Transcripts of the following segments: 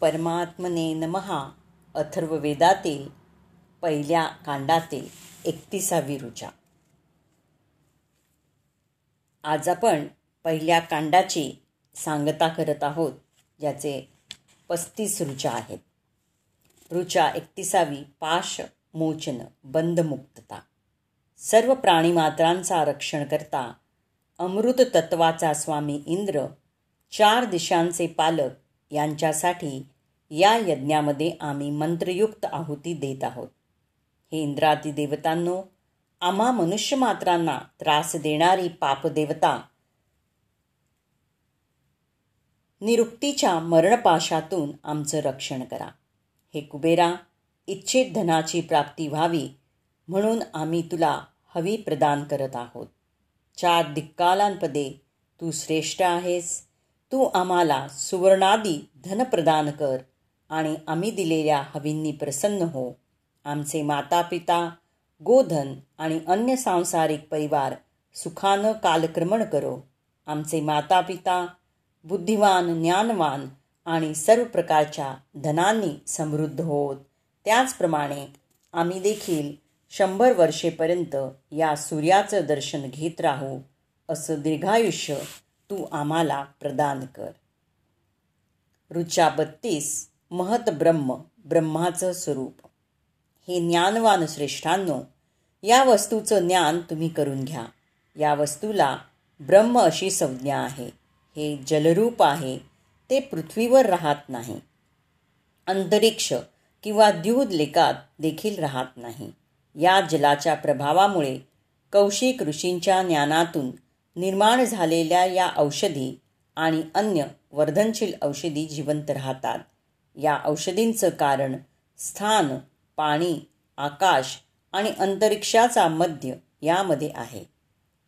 परमात्मने नमहा अथर्ववेदातील पहिल्या कांडातील एकतीसावी ऋचा आज आपण पहिल्या कांडाची सांगता करत आहोत ज्याचे पस्तीस ऋचा आहेत. ऋचा एकतीसावी पाश मोचन बंधमुक्तता. सर्व प्राणीमात्रांचा रक्षण करता अमृत तत्वाचा स्वामी इंद्र चार दिशांचे पालक यांच्यासाठी या यज्ञामध्ये आम्ही मंत्रयुक्त आहुती देत आहोत. हे इंद्रादी देवतांनो आम्हा मनुष्यमात्रांना त्रास देणारी पापदेवता निरुक्तीच्या मरणपाशातून आमचं रक्षण करा. हे कुबेरा इच्छित धनाची प्राप्ती व्हावी म्हणून आम्ही तुला हवी प्रदान करत आहोत. चार दिक्कालांपदे तू श्रेष्ठ आहेस. तू आम्हाला सुवर्णादी धन प्रदान कर आणि आम्ही दिलेल्या हवींनी प्रसन्न हो. आमचे माता पिता गोधन आणि अन्य सांसारिक परिवार सुखानं कालक्रमण करो. आमचे माता पिता बुद्धिवान ज्ञानवान आणि सर्व प्रकारच्या धनांनी समृद्ध होत. त्याचप्रमाणे आम्ही देखील शंभर वर्षेपर्यंत या सूर्याचं दर्शन घेत राहू असं दीर्घायुष्य तू आम्हाला प्रदान कर. ऋचा बत्तीस महत ब्रह्म ब्रह्माचं स्वरूप. हे ज्ञानवान श्रेष्ठांनो या वस्तूचं ज्ञान तुम्ही करून घ्या. या वस्तूला ब्रह्म अशी संज्ञा आहे. हे जलरूप आहे. ते पृथ्वीवर राहत नाही. अंतरिक्ष किंवा द्यूदलेकात देखील राहत नाही. या जलाच्या प्रभावामुळे कौशिक ऋषींच्या ज्ञानातून निर्माण झालेल्या या औषधी आणि अन्य वर्धनशील औषधी जिवंत राहतात. या औषधींचं कारण स्थान पाणी आकाश आणि अंतरिक्षाचा मध्य यामध्ये आहे.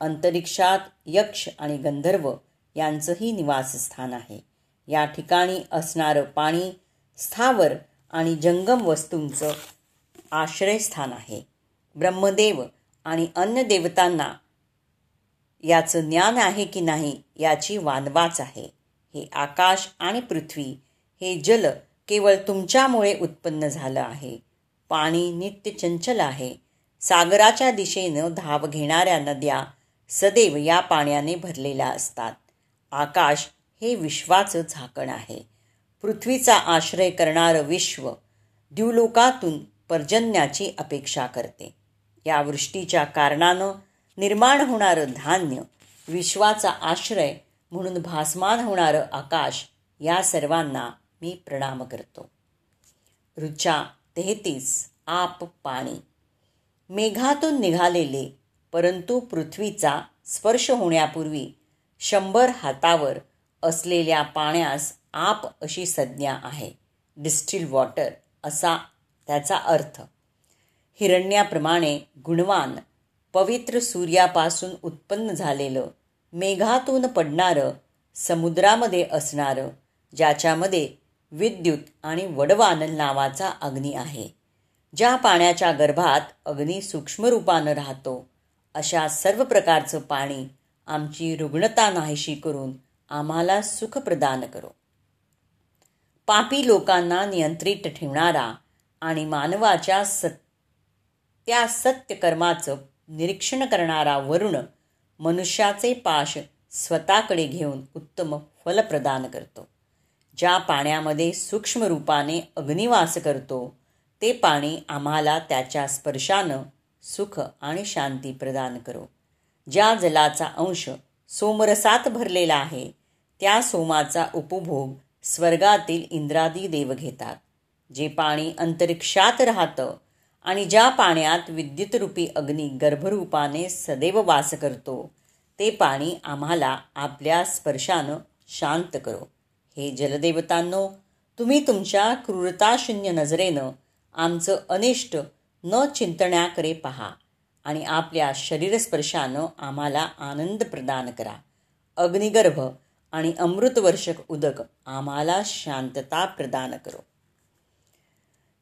अंतरिक्षात यक्ष आणि गंधर्व यांचंही निवासस्थान आहे. या ठिकाणी असणारं पाणी स्थावर आणि जंगम वस्तूंचं आश्रयस्थान आहे. ब्रह्मदेव आणि अन्य देवतांना याचं ज्ञान आहे की नाही याची वानवाच आहे. हे आकाश आणि पृथ्वी हे जल केवळ तुमच्यामुळे उत्पन्न झालं आहे. पाणी नित्य चंचल आहे. सागराच्या दिशेनं धाव घेणाऱ्या नद्या सदैव या पाण्याने भरलेल्या असतात. आकाश हे विश्वाचं झाकण आहे. पृथ्वीचा आश्रय करणारं विश्व द्युलोकातून पर्जन्याची अपेक्षा करते. या वृष्टीच्या कारणानं निर्माण होणारं धान्य विश्वाचा आश्रय म्हणून भासमान होणारं आकाश या सर्वांना मी प्रणाम करतो. ऋचा तेहतीस आप पाणी. मेघातून निघालेले परंतु पृथ्वीचा स्पर्श होण्यापूर्वी शंभर हातावर असलेल्या पाण्यास आप अशी संज्ञा आहे. डिस्टिल वॉटर असा त्याचा अर्थ. हिरण्याप्रमाणे गुणवान पवित्र सूर्यापासून उत्पन्न झालेलं मेघातून पडणारं समुद्रामध्ये असणारं ज्याच्यामध्ये विद्युत आणि वडवानल नावाचा अग्नी आहे ज्या पाण्याच्या गर्भात अग्नी सूक्ष्म रूपानं राहतो अशा सर्व प्रकारचं पाणी आमची रुग्णता नाहीशी करून आम्हाला सुख प्रदान करो. पापी लोकांना नियंत्रित ठेवणारा आणि मानवाच्या सत्या सत्यकर्माचं निरीक्षण करणारा वरुण मनुष्याचे पाश स्वतःकडे घेऊन उत्तम फल प्रदान करतो. ज्या पाण्यामध्ये सूक्ष्म रूपाने अग्निवास करतो ते पाणी आम्हाला त्याच्या स्पर्शानं सुख आणि शांती प्रदान करो. ज्या जलाचा अंश सोमरसात भरलेला आहे त्या सोमाचा उपभोग स्वर्गातील इंद्रादी देव घेतात. जे पाणी अंतरिक्षात राहतं आणि ज्या पाण्यात विद्युतरूपी अग्नी गर्भरूपाने सदैव वास करतो ते पाणी आम्हाला आपल्या स्पर्शानं शांत करो. हे जलदेवतांनो तुम्ही तुमच्या क्रूरताशून्य नजरेनं आमचं अनिष्ट न चिंतण्याकडे पहा आणि आपल्या शरीरस्पर्शानं आम्हाला आनंद प्रदान करा. अग्निगर्भ आणि अमृतवर्षक उदक आम्हाला शांतता प्रदान करो.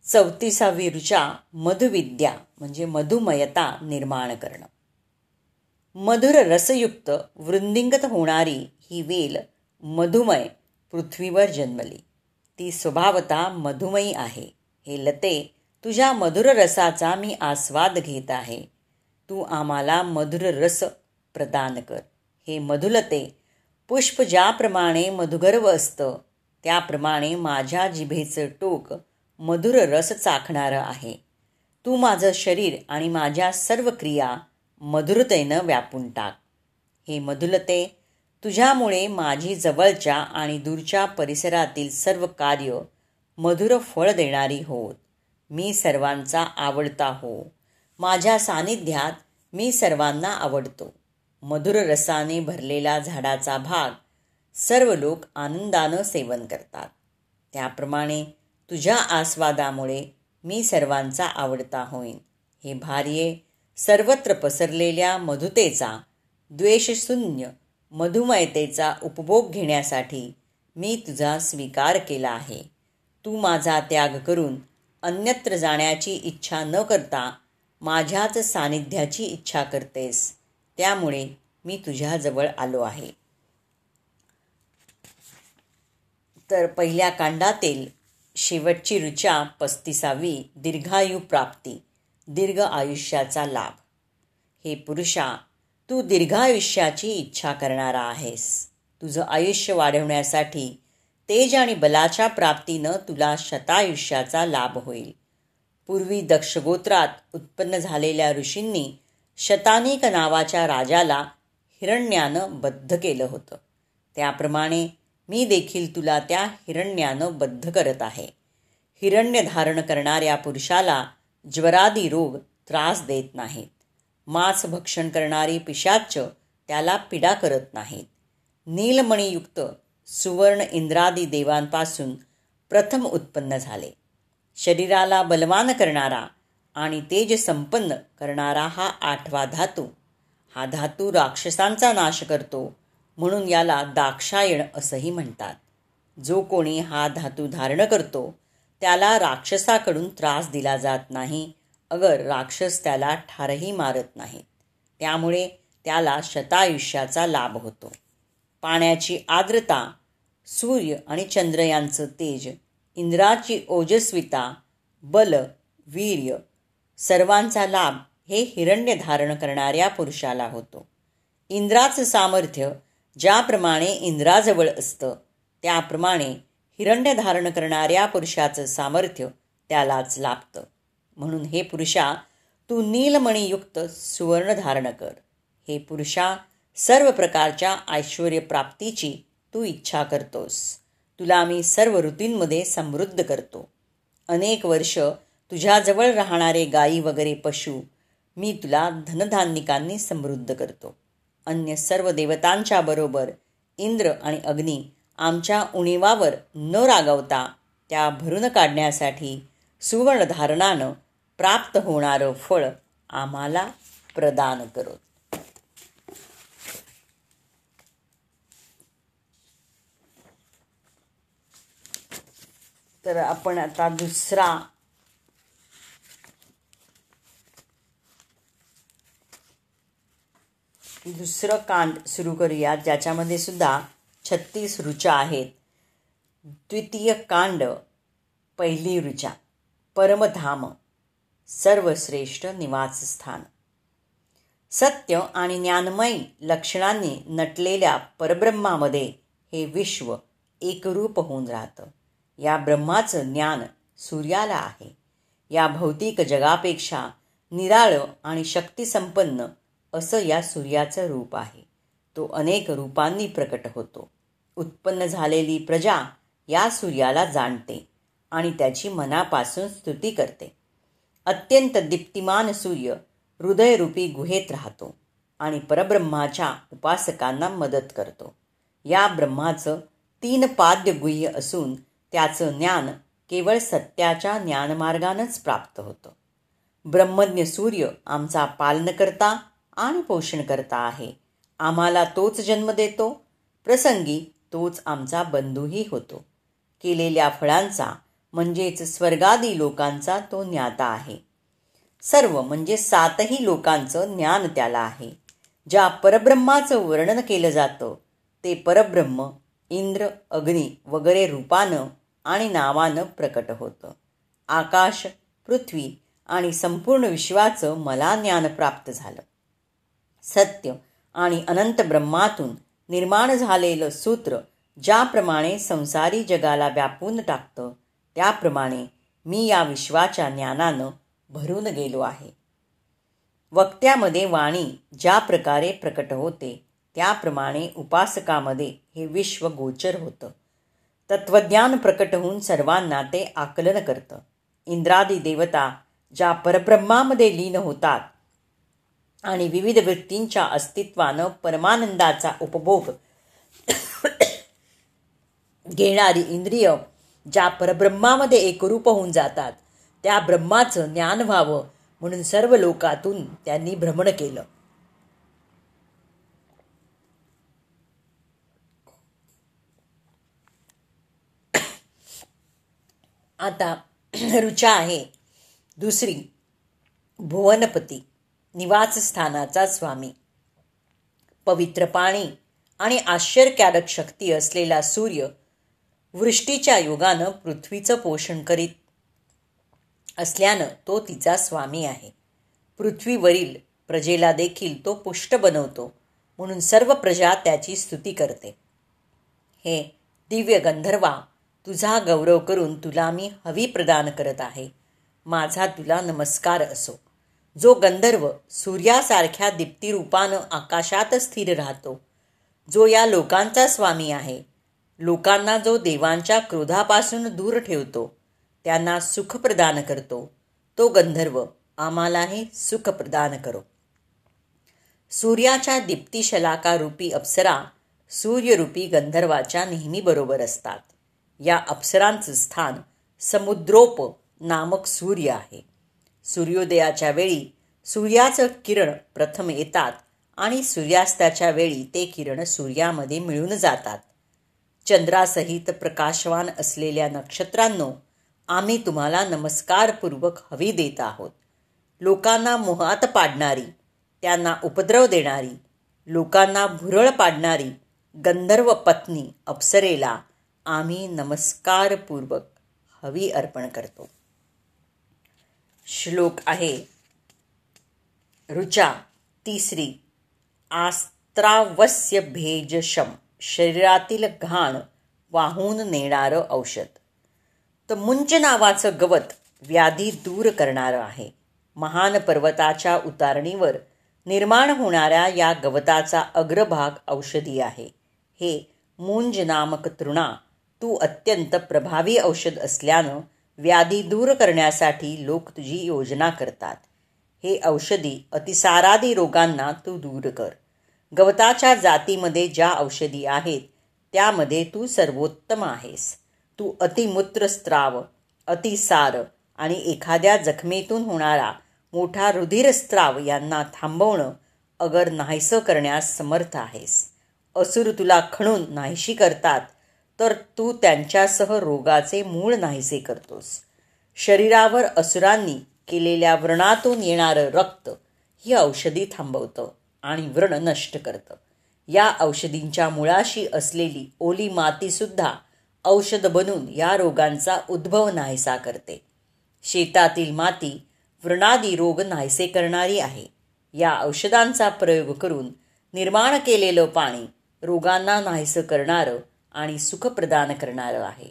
चौतीसावी ऋचा मधुविद्या म्हणजे मधुमयता निर्माण करणं. मधुर रसयुक्त वृंदिंगत होणारी ही वेल मधुमय पृथ्वीवर जन्मली. ती स्वभावता मधुमयी आहे. हे लते तुझ्या मधुर रसाचा मी आस्वाद घेत आहे. तू आम्हाला मधुर रस प्रदान कर. हे मधुलते पुष्प ज्याप्रमाणे मधुगर्व असतं त्याप्रमाणे माझ्या जिभेचं टोक मधुर रस चाखणारं आहे. तू माझं शरीर आणि माझ्या सर्व क्रिया मधुरतेनं व्यापून टाक. हे मधुलते तुझ्यामुळे माझी जवळच्या आणि दूरच्या परिसरातील सर्व कार्य मधुर फळ देणारी होत. मी सर्वांचा आवडता हो. माझ्या सानिध्यात मी सर्वांना आवडतो. मधुर रसाने भरलेला झाडाचा भाग सर्व लोक आनंदानं सेवन करतात. त्याप्रमाणे तुझ्या आस्वादामुळे मी सर्वांचा आवडता होईन. हे भार्ये सर्वत्र पसरलेल्या मधुतेचा द्वेषशून्य मधुमयतेचा उपभोग घेण्यासाठी मी तुझा स्वीकार केला आहे. तू माझा त्याग करून अन्यत्र जाण्याची इच्छा न करता माझ्याच सानिध्याची इच्छा करतेस. त्यामुळे मी तुझ्याजवळ आलो आहे. तर पहिल्या कांडातील शेवटची ऋचा पस्तीसावी दीर्घायू प्राप्ती दीर्घ आयुष्याचा लाभ. हे पुरुषा तू दीर्घायुष्याची इच्छा करणारा आहेस. तुझं आयुष्य वाढवण्यासाठी तेज आणि बलाच्या प्राप्तीनं तुला शतायुष्याचा लाभ होईल. पूर्वी दक्षगोत्रात उत्पन्न झालेल्या ऋषींनी शतानिक नावाच्या राजाला हिरण्यानं बद्ध केलं होतं. त्याप्रमाणे मी देखील तुला त्या हिरण्यानं बद्ध करत आहे. हिरण्य धारण करणाऱ्या पुरुषाला ज्वरादी रोग त्रास देत नाहीत. मांस भक्षण करणारी पिशाच त्याला पिडा करत नाहीत. नीलमणीयुक्त सुवर्ण इंद्रादी देवांपासून प्रथम उत्पन्न झाले. शरीराला बलवान करणारा आणि तेज संपन्न करणारा हा आठवा धातू. हा धातू राक्षसांचा नाश करतो. म्हणून याला दाक्षायण असंही म्हणतात. जो कोणी हा धातू धारण करतो त्याला राक्षसाकडून त्रास दिला जात नाही. अगर राक्षस त्याला ठारही मारत नाहीत त्यामुळे त्याला शतायुष्याचा लाभ होतो. पाण्याची आर्द्रता सूर्य आणि चंद्र यांचं तेज इंद्राची ओजस्विता बल वीर्य सर्वांचा लाभ हे हिरण्य धारण करणाऱ्या पुरुषाला होतो. इंद्राचं सामर्थ्य ज्याप्रमाणे इंद्राजवळ असतं त्याप्रमाणे हिरण्य धारण करणाऱ्या पुरुषाचं सामर्थ्य त्यालाच लाभतं. म्हणून हे पुरुषा तू नीलमणीयुक्त सुवर्ण धारण कर. हे पुरुषा सर्व प्रकारच्या ऐश्वर्यप्राप्तीची तू इच्छा करतोस. तुला मी सर्व ऋतूंमध्ये समृद्ध करतो. अनेक वर्ष तुझ्याजवळ राहणारे गायी वगैरे पशु मी तुला धनधान्यिकांनी समृद्ध करतो. अन्य सर्व देवतांच्या बरोबर इंद्र आणि अग्नी आमच्या उणीवावर न रागवता त्या भरून काढण्यासाठी सुवर्णधारणानं प्राप्त होणारं फळ आम्हाला प्रदान करत. तर आपण आता दुसरा दुसरं कांड सुरू करूया ज्याच्यामध्ये सुद्धा छत्तीस ऋचा आहेत. द्वितीय कांड पहिली ऋचा परमधाम सर्वश्रेष्ठ निवासस्थान. सत्य आणि ज्ञानमयी लक्षणांनी नटलेल्या परब्रह्मामध्ये हे विश्व एकरूप होऊन राहतं. या ब्रह्माचं ज्ञान सूर्याला आहे. या भौतिक जगापेक्षा निराळं आणि शक्तिसंपन्न असं या सूर्याचं रूप आहे. तो अनेक रूपांनी प्रकट होतो. उत्पन्न झालेली प्रजा या सूर्याला जाणते आणि त्याची मनापासून स्तुती करते. अत्यंत दीप्तिमान सूर्य हृदयरूपी गुहेत राहतो आणि परब्रह्माच्या उपासकांना मदत करतो. या ब्रह्माचं तीन पाद्य गुह्य असून त्याचं ज्ञान केवळ सत्याच्या ज्ञानमार्गानंच प्राप्त होतं. ब्रह्मज्ञ सूर्य आमचा पालनकर्ता आणि पोषणकर्ता आहे. आम्हाला तोच जन्म देतो. प्रसंगी तोच आमचा बंधूही होतो. केलेल्या फळांचा म्हणजेच स्वर्गादी लोकांचा तो ज्ञाता आहे. सर्व म्हणजे सातही लोकांचं ज्ञान त्याला आहे. ज्या परब्रह्माचं वर्णन केलं जातं ते परब्रह्म इंद्र अग्नी वगैरे रूपानं आणि नावानं प्रकट होतं. आकाश पृथ्वी आणि संपूर्ण विश्वाचं मला ज्ञान प्राप्त झालं. सत्य आणि अनंत ब्रह्मातून निर्माण झालेलं सूत्र ज्याप्रमाणे संसारी जगाला व्यापून टाकतं त्याप्रमाणे मी या विश्वाच्या ज्ञानानं भरून गेलो आहे. वक्त्यामध्ये वाणी ज्या प्रकारे प्रकट होते त्याप्रमाणे उपासकामध्ये हे विश्व गोचर होतं. तत्वज्ञान प्रकट होऊन सर्वांना ते आकलन करतं. इंद्रादी देवता ज्या परब्रह्मामध्ये लीन होतात आणि विविध व्यक्तींच्या अस्तित्वानं परमानंदाचा उपभोग घेणारी इंद्रिय ज्या परब्रह्मामध्ये एकरूप होऊन जातात त्या ब्रह्माचं ज्ञान व्हावं म्हणून सर्व लोकातून त्यांनी भ्रमण केलं. आता रुचा आहे दुसरी भुवनपती. निवासस्थानाचा स्वामी. पवित्र पाणी आणि आश्चर्यकारक शक्ती असलेला सूर्य वृष्टीच्या युगानं पृथ्वीचं पोषण करीत असल्यानं तो तिचा स्वामी आहे. पृथ्वीवरील प्रजेला देखील तो पुष्ट बनवतो म्हणून सर्व प्रजा त्याची स्तुती करते. हे दिव्य गंधर्वा तुझा गौरव करून तुला मी हवी प्रदान करत आहे. माझा तुला नमस्कार असो. जो गंधर्व सूर्यासारख्या दीप्तिरूपानं आकाशात स्थिर राहतो जो या लोकांचा स्वामी आहे. लोकांना जो देवांच्या क्रोधापासून दूर ठेवतो त्यांना सुख प्रदान करतो. तो गंधर्व आम्हालाही सुख प्रदान करो. सूर्याच्या दीप्तिशलाकारूपी अप्सरा सूर्यरूपी गंधर्वाच्या नेहमी बरोबर असतात. या अप्सरांचं स्थान समुद्रोप नामक सूर्य आहे. सूर्योदयाच्या वेळी सूर्याचं किरण प्रथम येतात आणि सूर्यास्ताच्या वेळी ते किरण सूर्यामध्ये मिळून जातात. चंद्रासहित प्रकाशवान असलेल्या नक्षत्रांनो आम्ही तुम्हाला नमस्कारपूर्वक हवी देत आहोत. लोकांना मोहात पाडणारी त्यांना उपद्रव देणारी लोकांना भुरळ पाडणारी गंधर्व पत्नी अप्सरेला आम्ही नमस्कारपूर्वक हवी अर्पण करतो. श्लोक आहे. ऋचा तिसरी आस्त्रावस्य भेजशम शरीरातील घाण वाहून नेणारं औषध. तर मुंच नावाचं गवत व्याधी दूर करणारं आहे. महान पर्वताच्या उतारणीवर निर्माण होणाऱ्या या गवताचा अग्रभाग औषधी आहे. हे मुंज नामक तृणा तू अत्यंत प्रभावी औषध असल्यानं व्याधी दूर करण्यासाठी लोक तुझी योजना करतात. हे औषधी अतिसारादी रोगांना तू दूर कर. गवताच्या जातीमध्ये ज्या औषधी आहेत त्यामध्ये तू सर्वोत्तम आहेस. तू अतिमूत्रस्त्राव अतिसार आणि एखाद्या जखमेतून होणारा मोठा रुधिरस्त्राव यांना थांबवणं अगर नाहीसं करण्यास समर्थ आहेस. असुर तुला खणून नाहीशी करतात तर तू त्यांच्यासह रोगाचे मूळ नाहीसे करतोस. शरीरावर असुरांनी केलेल्या व्रणातून येणारं रक्त ही औषधी थांबवतं आणि व्रण नष्ट करतं. या औषधींच्या मुळाशी असलेली ओली मातीसुद्धा औषध बनून या रोगांचा उद्भव नाहीसा करते. शेतातील माती व्रणादी रोग नाहीसे करणारी आहे. या औषधांचा प्रयोग करून निर्माण केलेलं पाणी रोगांना नाहीसं करणारं आणि सुख प्रदान करणारं आहे.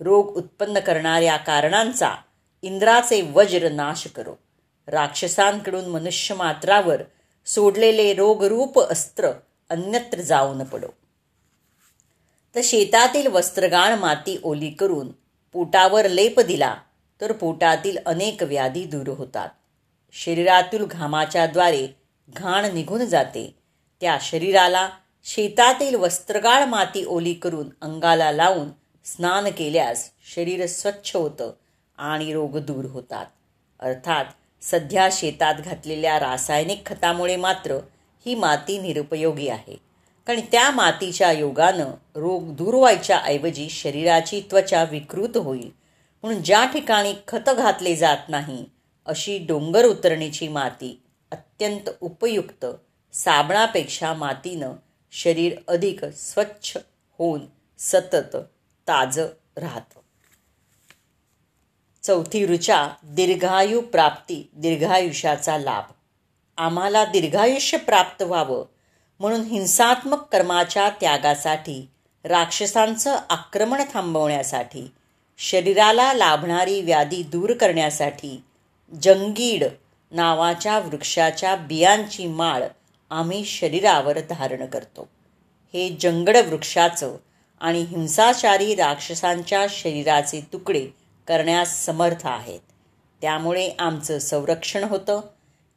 रोग उत्पन्न करणाऱ्या कारणांचा इंद्राचे वज्र नाश करो. राक्षसांकडून मनुष्य मात्रावर सोडलेले रोगरूप अस्त्र अन्यत्र जाऊन पडो. तर शेतातील वस्त्रगाण माती ओली करून पोटावर लेप दिला तर पोटातील अनेक व्याधी दूर होतात. शरीरातील घामाच्या द्वारे घाण निघून जाते. त्या शरीराला शेतातील वस्त्रगाळ माती ओली करून अंगाला लावून स्नान केल्यास शरीर स्वच्छ होतं आणि रोग दूर होतात. अर्थात सध्या शेतात घातलेल्या रासायनिक खतामुळे मात्र ही माती निरुपयोगी आहे. कारण त्या मातीच्या योगानं रोग दूर व्हायच्या ऐवजी शरीराची त्वचा विकृत होईल. म्हणून ज्या ठिकाणी खत घातले जात नाही अशी डोंगर उतरणीची माती अत्यंत उपयुक्त साबणापेक्षा मातीनं शरीर अधिक स्वच्छ होऊन सतत ताजं राहतं. चौथी ऋचा दीर्घायू प्राप्ती दीर्घायुष्याचा लाभ. आम्हाला दीर्घायुष्य प्राप्त व्हावं म्हणून हिंसात्मक कर्माच्या त्यागासाठी राक्षसांचं आक्रमण थांबवण्यासाठी शरीराला लाभणारी व्याधी दूर करण्यासाठी जंगीड नावाच्या वृक्षाच्या बियांची माळ आम्ही शरीरावर धारण करतो. हे जंगड वृक्षाचं आणि हिंसाचारी राक्षसांच्या शरीराचे तुकडे करण्यास समर्थ आहेत. त्यामुळे आमचं संरक्षण होतं.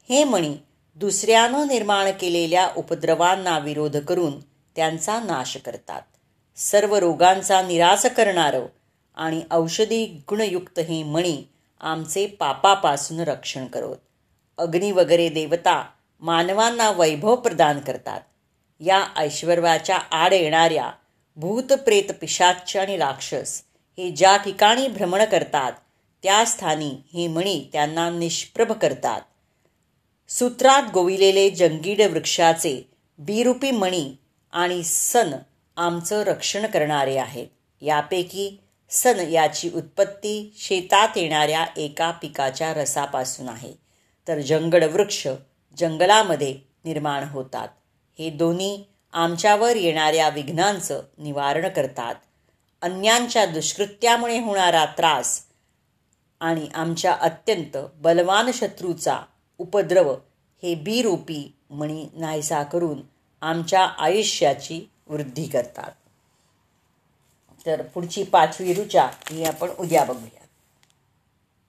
हे मणी दुसऱ्यानं निर्माण केलेल्या उपद्रवांना विरोध करून त्यांचा नाश करतात. सर्व रोगांचा निराश करणारं आणि औषधी गुणयुक्त हे मणी आमचे पापापासून रक्षण करत. अग्नी वगैरे देवता मानवांना वैभव प्रदान करतात. या ऐश्वर्याच्या आड येणाऱ्या भूत प्रेत पिशाच आणि राक्षस हे ज्या ठिकाणी भ्रमण करतात त्या स्थानी हे मणी त्यांना निष्प्रभ करतात. सूत्रात गोविलेले जंगीड वृक्षाचे बीरूपी मणी आणि सन आमचं रक्षण करणारे आहेत. यापैकी सन याची उत्पत्ती शेतात येणाऱ्या एका पिकाच्या रसापासून आहे. तर जंगड वृक्ष जंगलामध्ये निर्माण होतात. हे दोन्ही आमच्यावर येणाऱ्या विघ्नांचं निवारण करतात. अन्यांच्या दुष्कृत्यामुळे होणारा त्रास आणि आमच्या अत्यंत बलवान शत्रूचा उपद्रव हे बीरूपी मणी नाहीसा करून आमच्या आयुष्याची वृद्धी करतात. तर पुढची पाचवी ऋचा ही आपण उद्या बघूया.